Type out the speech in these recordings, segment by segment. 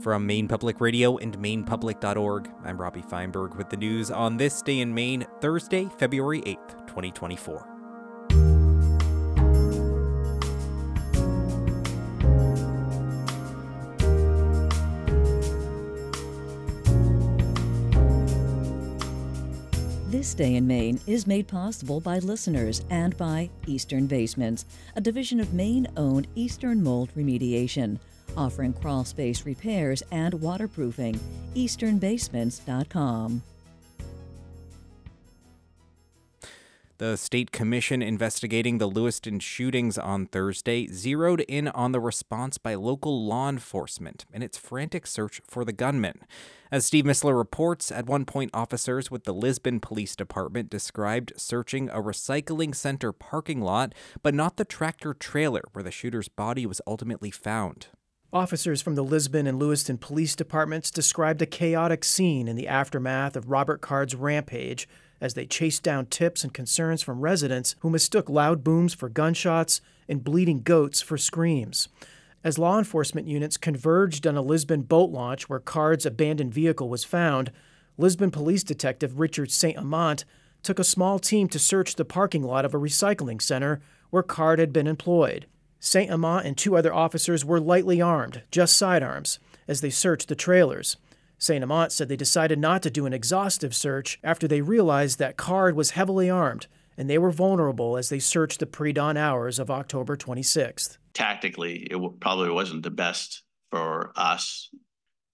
From Maine Public Radio and MainePublic.org, I'm Robbie Feinberg with the news on this day in Maine, Thursday, February 8th, 2024. This Day in Maine is made possible by listeners and by Eastern Basements, a division of Maine owned Eastern Mold Remediation, offering crawl space repairs and waterproofing. EasternBasements.com. The state commission investigating the Lewiston shootings on Thursday zeroed in on the response by local law enforcement in its frantic search for the gunman. As Steve Mistler reports, at one point, officers with the Lisbon Police Department described searching a recycling center parking lot, but not the tractor trailer where the shooter's body was ultimately found. Officers from the Lisbon and Lewiston police departments described a chaotic scene in the aftermath of Robert Card's rampage as they chased down tips and concerns from residents who mistook loud booms for gunshots and bleeding goats for screams. As law enforcement units converged on a Lisbon boat launch where Card's abandoned vehicle was found, Lisbon police detective Richard St. Amant took a small team to search the parking lot of a recycling center where Card had been employed. St. Amant and two other officers were lightly armed, just sidearms, as they searched the trailers. St. Amant said they decided not to do an exhaustive search after they realized that Card was heavily armed and they were vulnerable as they searched the pre dawn hours of October 26th. Tactically, it probably wasn't the best for us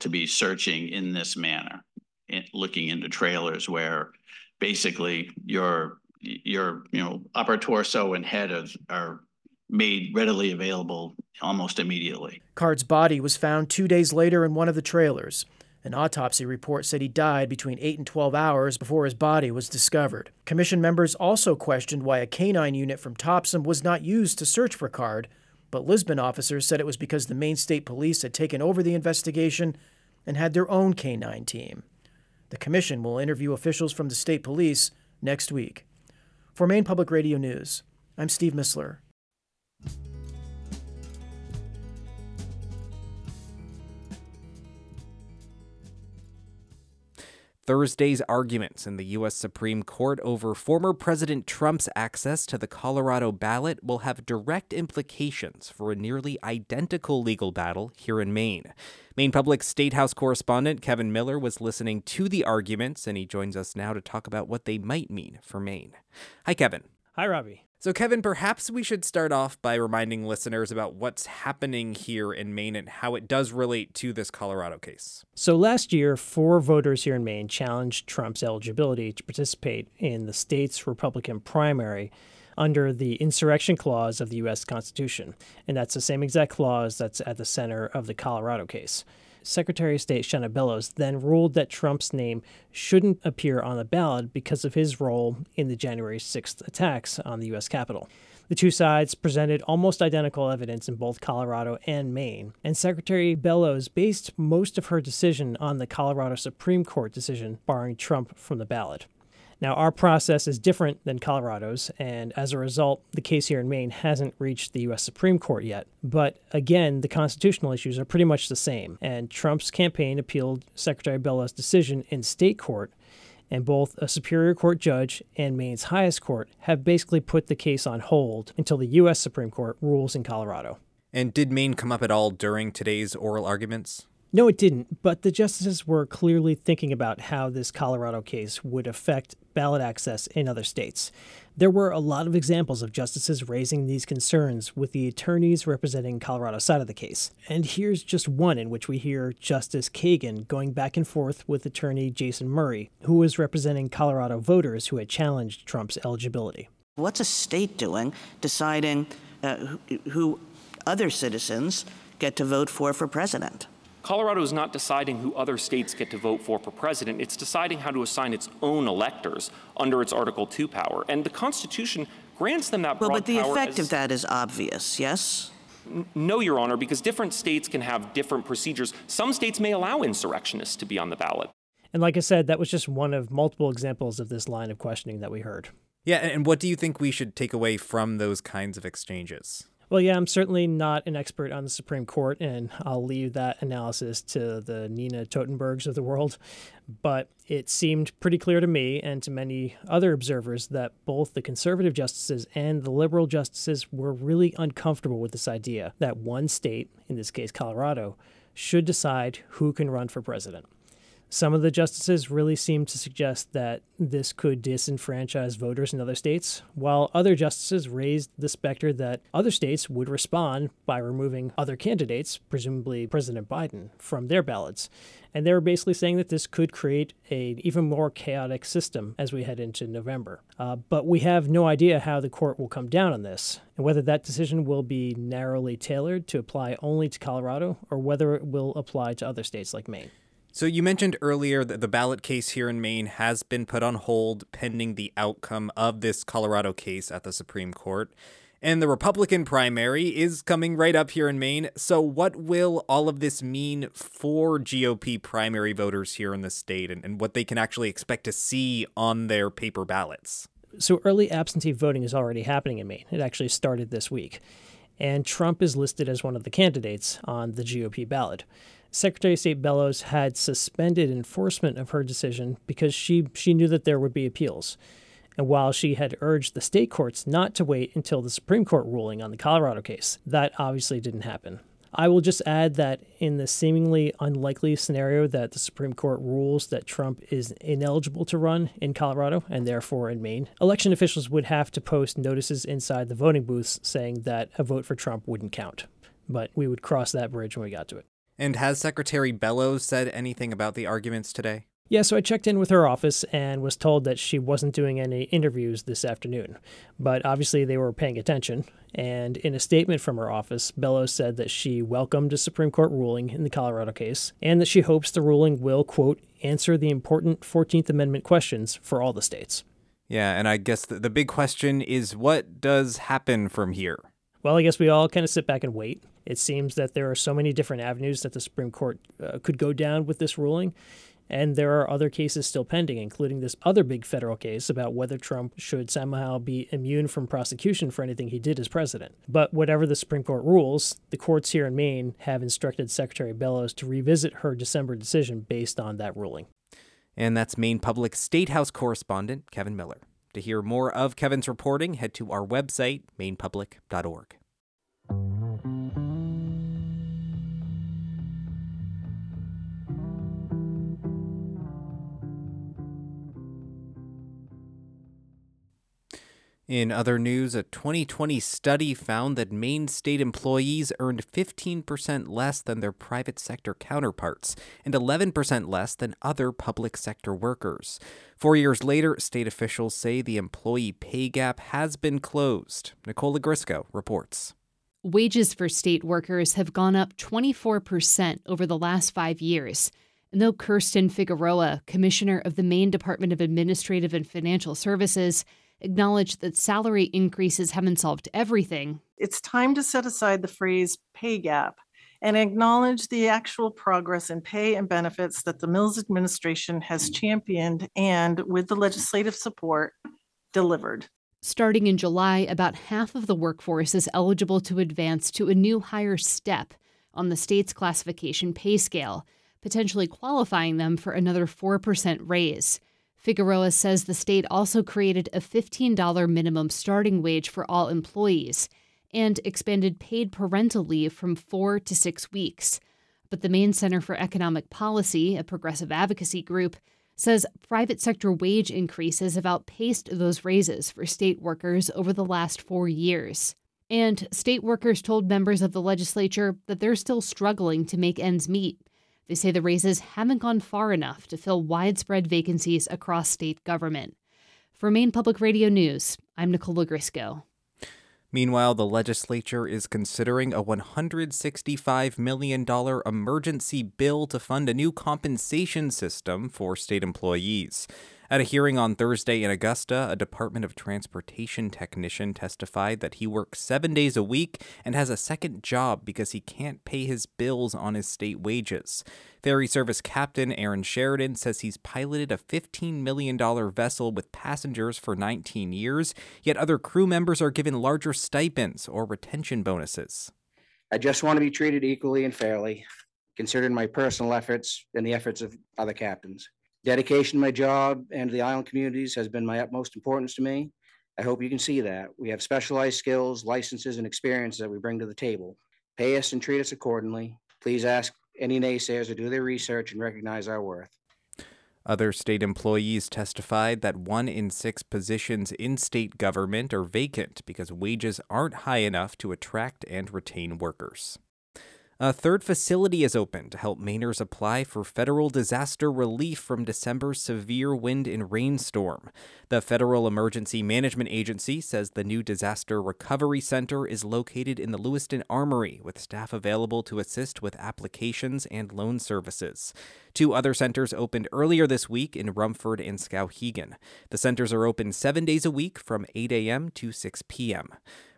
to be searching in this manner, in, looking into trailers where basically your your you know upper torso and head are, are made readily available almost immediately. Card's body was found two days later in one of the trailers. An autopsy report said he died between 8 and 12 hours before his body was discovered. Commission members also questioned why a canine unit from Topsham was not used to search for Card, but Lisbon officers said it was because the Maine State Police had taken over the investigation and had their own canine team. The commission will interview officials from the state police next week. For Maine Public Radio News, I'm Steve Mistler. Thursday's arguments in the U.S. Supreme Court over former President Trump's access to the Colorado ballot will have direct implications for a nearly identical legal battle here in Maine. Maine Public State House correspondent Kevin Miller was listening to the arguments, and he joins us now to talk about what they might mean for Maine. Hi, Kevin. Hi, Robbie. So, Kevin, perhaps we should start off by reminding listeners about what's happening here in Maine and how it does relate to this Colorado case. So, last year, four voters here in Maine challenged Trump's eligibility to participate in the state's Republican primary under the insurrection clause of the U.S. Constitution. And that's the same exact clause that's at the center of the Colorado case. Secretary of State Shenna Bellows then ruled that Trump's name shouldn't appear on the ballot because of his role in the January 6th attacks on the U.S. Capitol. The two sides presented almost identical evidence in both Colorado and Maine, and Secretary Bellows based most of her decision on the Colorado Supreme Court decision barring Trump from the ballot. Now, our process is different than Colorado's, and as a result, the case here in Maine hasn't reached the U.S. Supreme Court yet. But again, the constitutional issues are pretty much the same, and Trump's campaign appealed Secretary Bellows' decision in state court, and both a Superior Court judge and Maine's highest court have basically put the case on hold until the U.S. Supreme Court rules in Colorado. And did Maine come up at all during today's oral arguments? No, it didn't, but the justices were clearly thinking about how this Colorado case would affect ballot access in other states. There were a lot of examples of justices raising these concerns with the attorneys representing Colorado's side of the case. And here's just one in which we hear Justice Kagan going back and forth with attorney Jason Murray, who was representing Colorado voters who had challenged Trump's eligibility. What's a state doing deciding uh, who, who other citizens get to vote for for president? Colorado is not deciding who other states get to vote for for president. It's deciding how to assign its own electors under its Article 2 power. And the Constitution grants them that well, broad but the effect as, of that is obvious, yes? No, Your Honor, because different states can have different procedures. Some states may allow insurrectionists to be on the ballot. And like I said, that was just one of multiple examples of this line of questioning that we heard. Yeah, and what do you think we should take away from those kinds of exchanges? Well, yeah, I'm certainly not an expert on the Supreme Court, and I'll leave that analysis to the Nina Totenbergs of the world. But it seemed pretty clear to me and to many other observers that both the conservative justices and the liberal justices were really uncomfortable with this idea that one state, in this case Colorado, should decide who can run for president. Some of the justices really seem to suggest that this could disenfranchise voters in other states, while other justices raised the specter that other states would respond by removing other candidates, presumably President Biden, from their ballots. And they were basically saying that this could create an even more chaotic system as we head into November. Uh, but we have no idea how the court will come down on this, and whether that decision will be narrowly tailored to apply only to Colorado or whether it will apply to other states like Maine. So you mentioned earlier that the ballot case here in Maine has been put on hold pending the outcome of this Colorado case at the Supreme Court. And the Republican primary is coming right up here in Maine. So, what will all of this mean for GOP primary voters here in the state and, and what they can actually expect to see on their paper ballots? So, early absentee voting is already happening in Maine. It actually started this week. And Trump is listed as one of the candidates on the GOP ballot. Secretary of State Bellows had suspended enforcement of her decision because she, she knew that there would be appeals. And while she had urged the state courts not to wait until the Supreme Court ruling on the Colorado case, that obviously didn't happen. I will just add that in the seemingly unlikely scenario that the Supreme Court rules that Trump is ineligible to run in Colorado and therefore in Maine, election officials would have to post notices inside the voting booths saying that a vote for Trump wouldn't count. But we would cross that bridge when we got to it. And has Secretary Bellows said anything about the arguments today? Yeah, so I checked in with her office and was told that she wasn't doing any interviews this afternoon. But obviously, they were paying attention. And in a statement from her office, Bellows said that she welcomed a Supreme Court ruling in the Colorado case and that she hopes the ruling will, quote, answer the important 14th Amendment questions for all the states. Yeah, and I guess the, the big question is what does happen from here? Well, I guess we all kind of sit back and wait. It seems that there are so many different avenues that the Supreme Court uh, could go down with this ruling. And there are other cases still pending, including this other big federal case about whether Trump should somehow be immune from prosecution for anything he did as president. But whatever the Supreme Court rules, the courts here in Maine have instructed Secretary Bellows to revisit her December decision based on that ruling. And that's Maine Public State House correspondent Kevin Miller. To hear more of Kevin's reporting, head to our website, mainepublic.org. In other news, a 2020 study found that Maine state employees earned 15% less than their private sector counterparts and 11% less than other public sector workers. Four years later, state officials say the employee pay gap has been closed. Nicole Ogrysko reports. Wages for state workers have gone up 24% over the last five years. And though Kirsten Figueroa, commissioner of the Maine Department of Administrative and Financial Services, acknowledged that salary increases haven't solved everything. It's time to set aside the phrase pay gap and acknowledge the actual progress in pay and benefits that the Mills administration has championed and, with the legislative support, delivered. Starting in July, about half of the workforce is eligible to advance to a new higher step on the state's classification pay scale, potentially qualifying them for another 4% raise. Figueroa says the state also created a $15 minimum starting wage for all employees and expanded paid parental leave from four to six weeks. But the Maine Center for Economic Policy, a progressive advocacy group, says private sector wage increases have outpaced those raises for state workers over the last four years. And state workers told members of the legislature that they're still struggling to make ends meet they say the raises haven't gone far enough to fill widespread vacancies across state government. For Maine Public Radio News, I'm Nicole Ogrysko. Meanwhile, the legislature is considering a $165 million emergency bill to fund a new compensation system for state employees. At a hearing on Thursday in Augusta, a Department of Transportation technician testified that he works seven days a week and has a second job because he can't pay his bills on his state wages. Ferry service captain Aaron Sheridan says he's piloted a $15 million vessel with passengers for 19 years, yet other crew members are given larger stipends or retention bonuses. I just want to be treated equally and fairly, considering my personal efforts and the efforts of other captains. Dedication to my job and to the island communities has been my utmost importance to me. I hope you can see that. We have specialized skills, licenses, and experience that we bring to the table. Pay us and treat us accordingly. Please ask any naysayers to do their research and recognize our worth. Other state employees testified that one in six positions in state government are vacant because wages aren't high enough to attract and retain workers. A third facility is open to help Mainers apply for federal disaster relief from December's severe wind and rainstorm. The Federal Emergency Management Agency says the new Disaster Recovery Center is located in the Lewiston Armory with staff available to assist with applications and loan services. Two other centers opened earlier this week in Rumford and Skowhegan. The centers are open seven days a week from 8 a.m. to 6 p.m.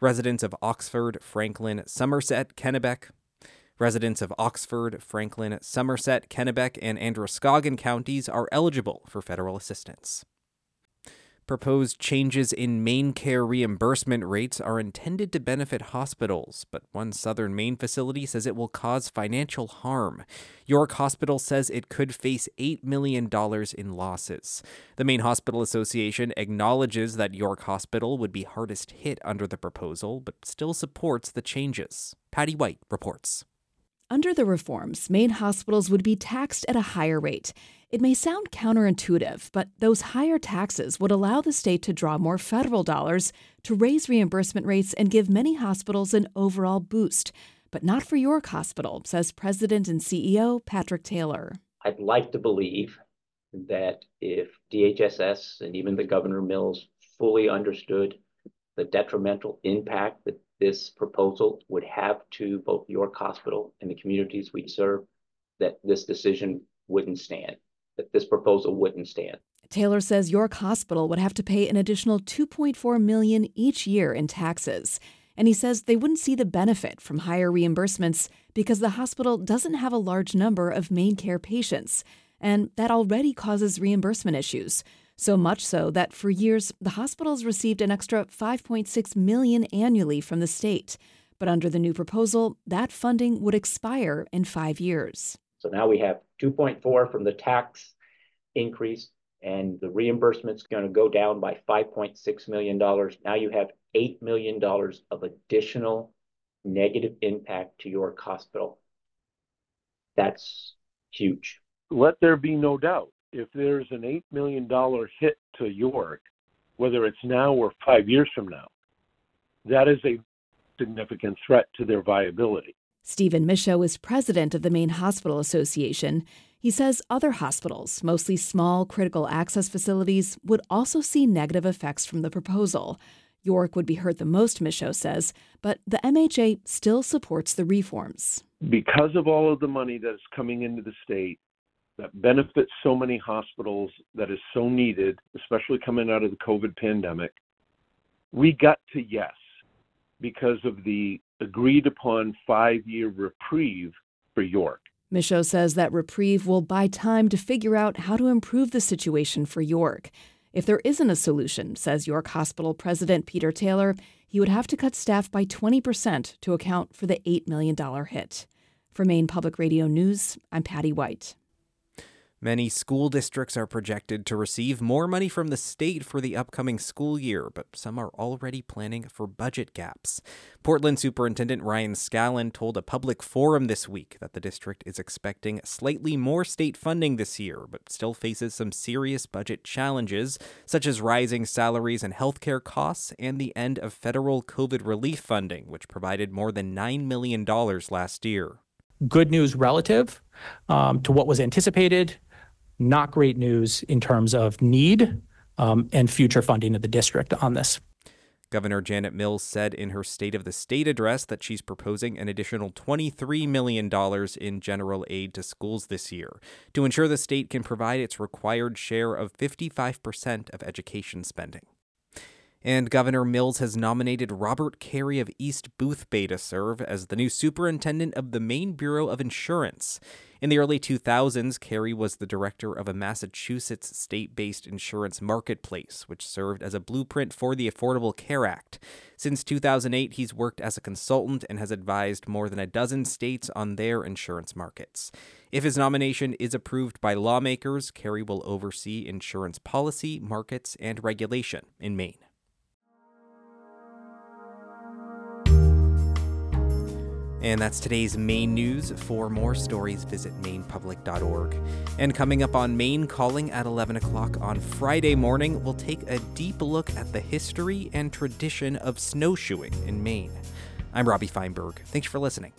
Residents of Oxford, Franklin, Somerset, Kennebec, Residents of Oxford, Franklin, Somerset, Kennebec, and Androscoggin counties are eligible for federal assistance. Proposed changes in MaineCare reimbursement rates are intended to benefit hospitals, but one southern Maine facility says it will cause financial harm. York Hospital says it could face $8 million in losses. The Maine Hospital Association acknowledges that York Hospital would be hardest hit under the proposal, but still supports the changes. Patty White reports. Under the reforms, Maine hospitals would be taxed at a higher rate. It may sound counterintuitive, but those higher taxes would allow the state to draw more federal dollars to raise reimbursement rates and give many hospitals an overall boost. But not for York Hospital, says President and CEO Patrick Taylor. I'd like to believe that if DHSS and even the Governor Mills fully understood the detrimental impact that this proposal would have to both York Hospital and the communities we serve, that this decision wouldn't stand, that this proposal wouldn't stand. Taylor says York Hospital would have to pay an additional 2.4 million each year in taxes. And he says they wouldn't see the benefit from higher reimbursements because the hospital doesn't have a large number of MaineCare patients, and that already causes reimbursement issues. So much so that for years the hospitals received an extra 5.6 million annually from the state. But under the new proposal, that funding would expire in 5 years. So now we have 2.4 from the tax increase and the reimbursement's going to go down by 5.6 million dollars. Now you have 8 million dollars of additional negative impact to York Hospital. That's huge. Let there be no doubt if there's an $8 million hit to York, whether it's now or five years from now, that is a significant threat to their viability. Stephen Michaud is president of the Maine Hospital Association. He says other hospitals, mostly small critical access facilities, would also see negative effects from the proposal. York would be hurt the most, Michaud says, but the MHA still supports the reforms. Because of all of the money that is coming into the state, that benefits so many hospitals, that is so needed, especially coming out of the COVID pandemic. We got to yes because of the agreed upon five year reprieve for York. Michaud says that reprieve will buy time to figure out how to improve the situation for York. If there isn't a solution, says York Hospital President Peter Taylor, he would have to cut staff by 20% to account for the $8 million hit. For Maine Public Radio News, I'm Patty White. Many school districts are projected to receive more money from the state for the upcoming school year, but some are already planning for budget gaps. Portland Superintendent Ryan Scallon told a public forum this week that the district is expecting slightly more state funding this year, but still faces some serious budget challenges, such as rising salaries and healthcare costs and the end of federal COVID relief funding, which provided more than $9 million last year. Good news relative um, to what was anticipated not great news in terms of need um, and future funding of the district on this. Governor Janet Mills said in her State of the State address that she's proposing an additional $23 million in general aid to schools this year to ensure the state can provide its required share of 55% of education spending. And Governor Mills has nominated Robert Carey of East Boothbay to serve as the new superintendent of the Maine Bureau of Insurance. In the early 2000s, Carey was the director of a Massachusetts state based insurance marketplace, which served as a blueprint for the Affordable Care Act. Since 2008, he's worked as a consultant and has advised more than a dozen states on their insurance markets. If his nomination is approved by lawmakers, Carey will oversee insurance policy, markets, and regulation in Maine. And that's today's Maine news. For more stories, visit mainepublic.org. And coming up on Maine Calling at 11 o'clock on Friday morning, we'll take a deep look at the history and tradition of snowshoeing in Maine. I'm Robbie Feinberg. Thanks for listening.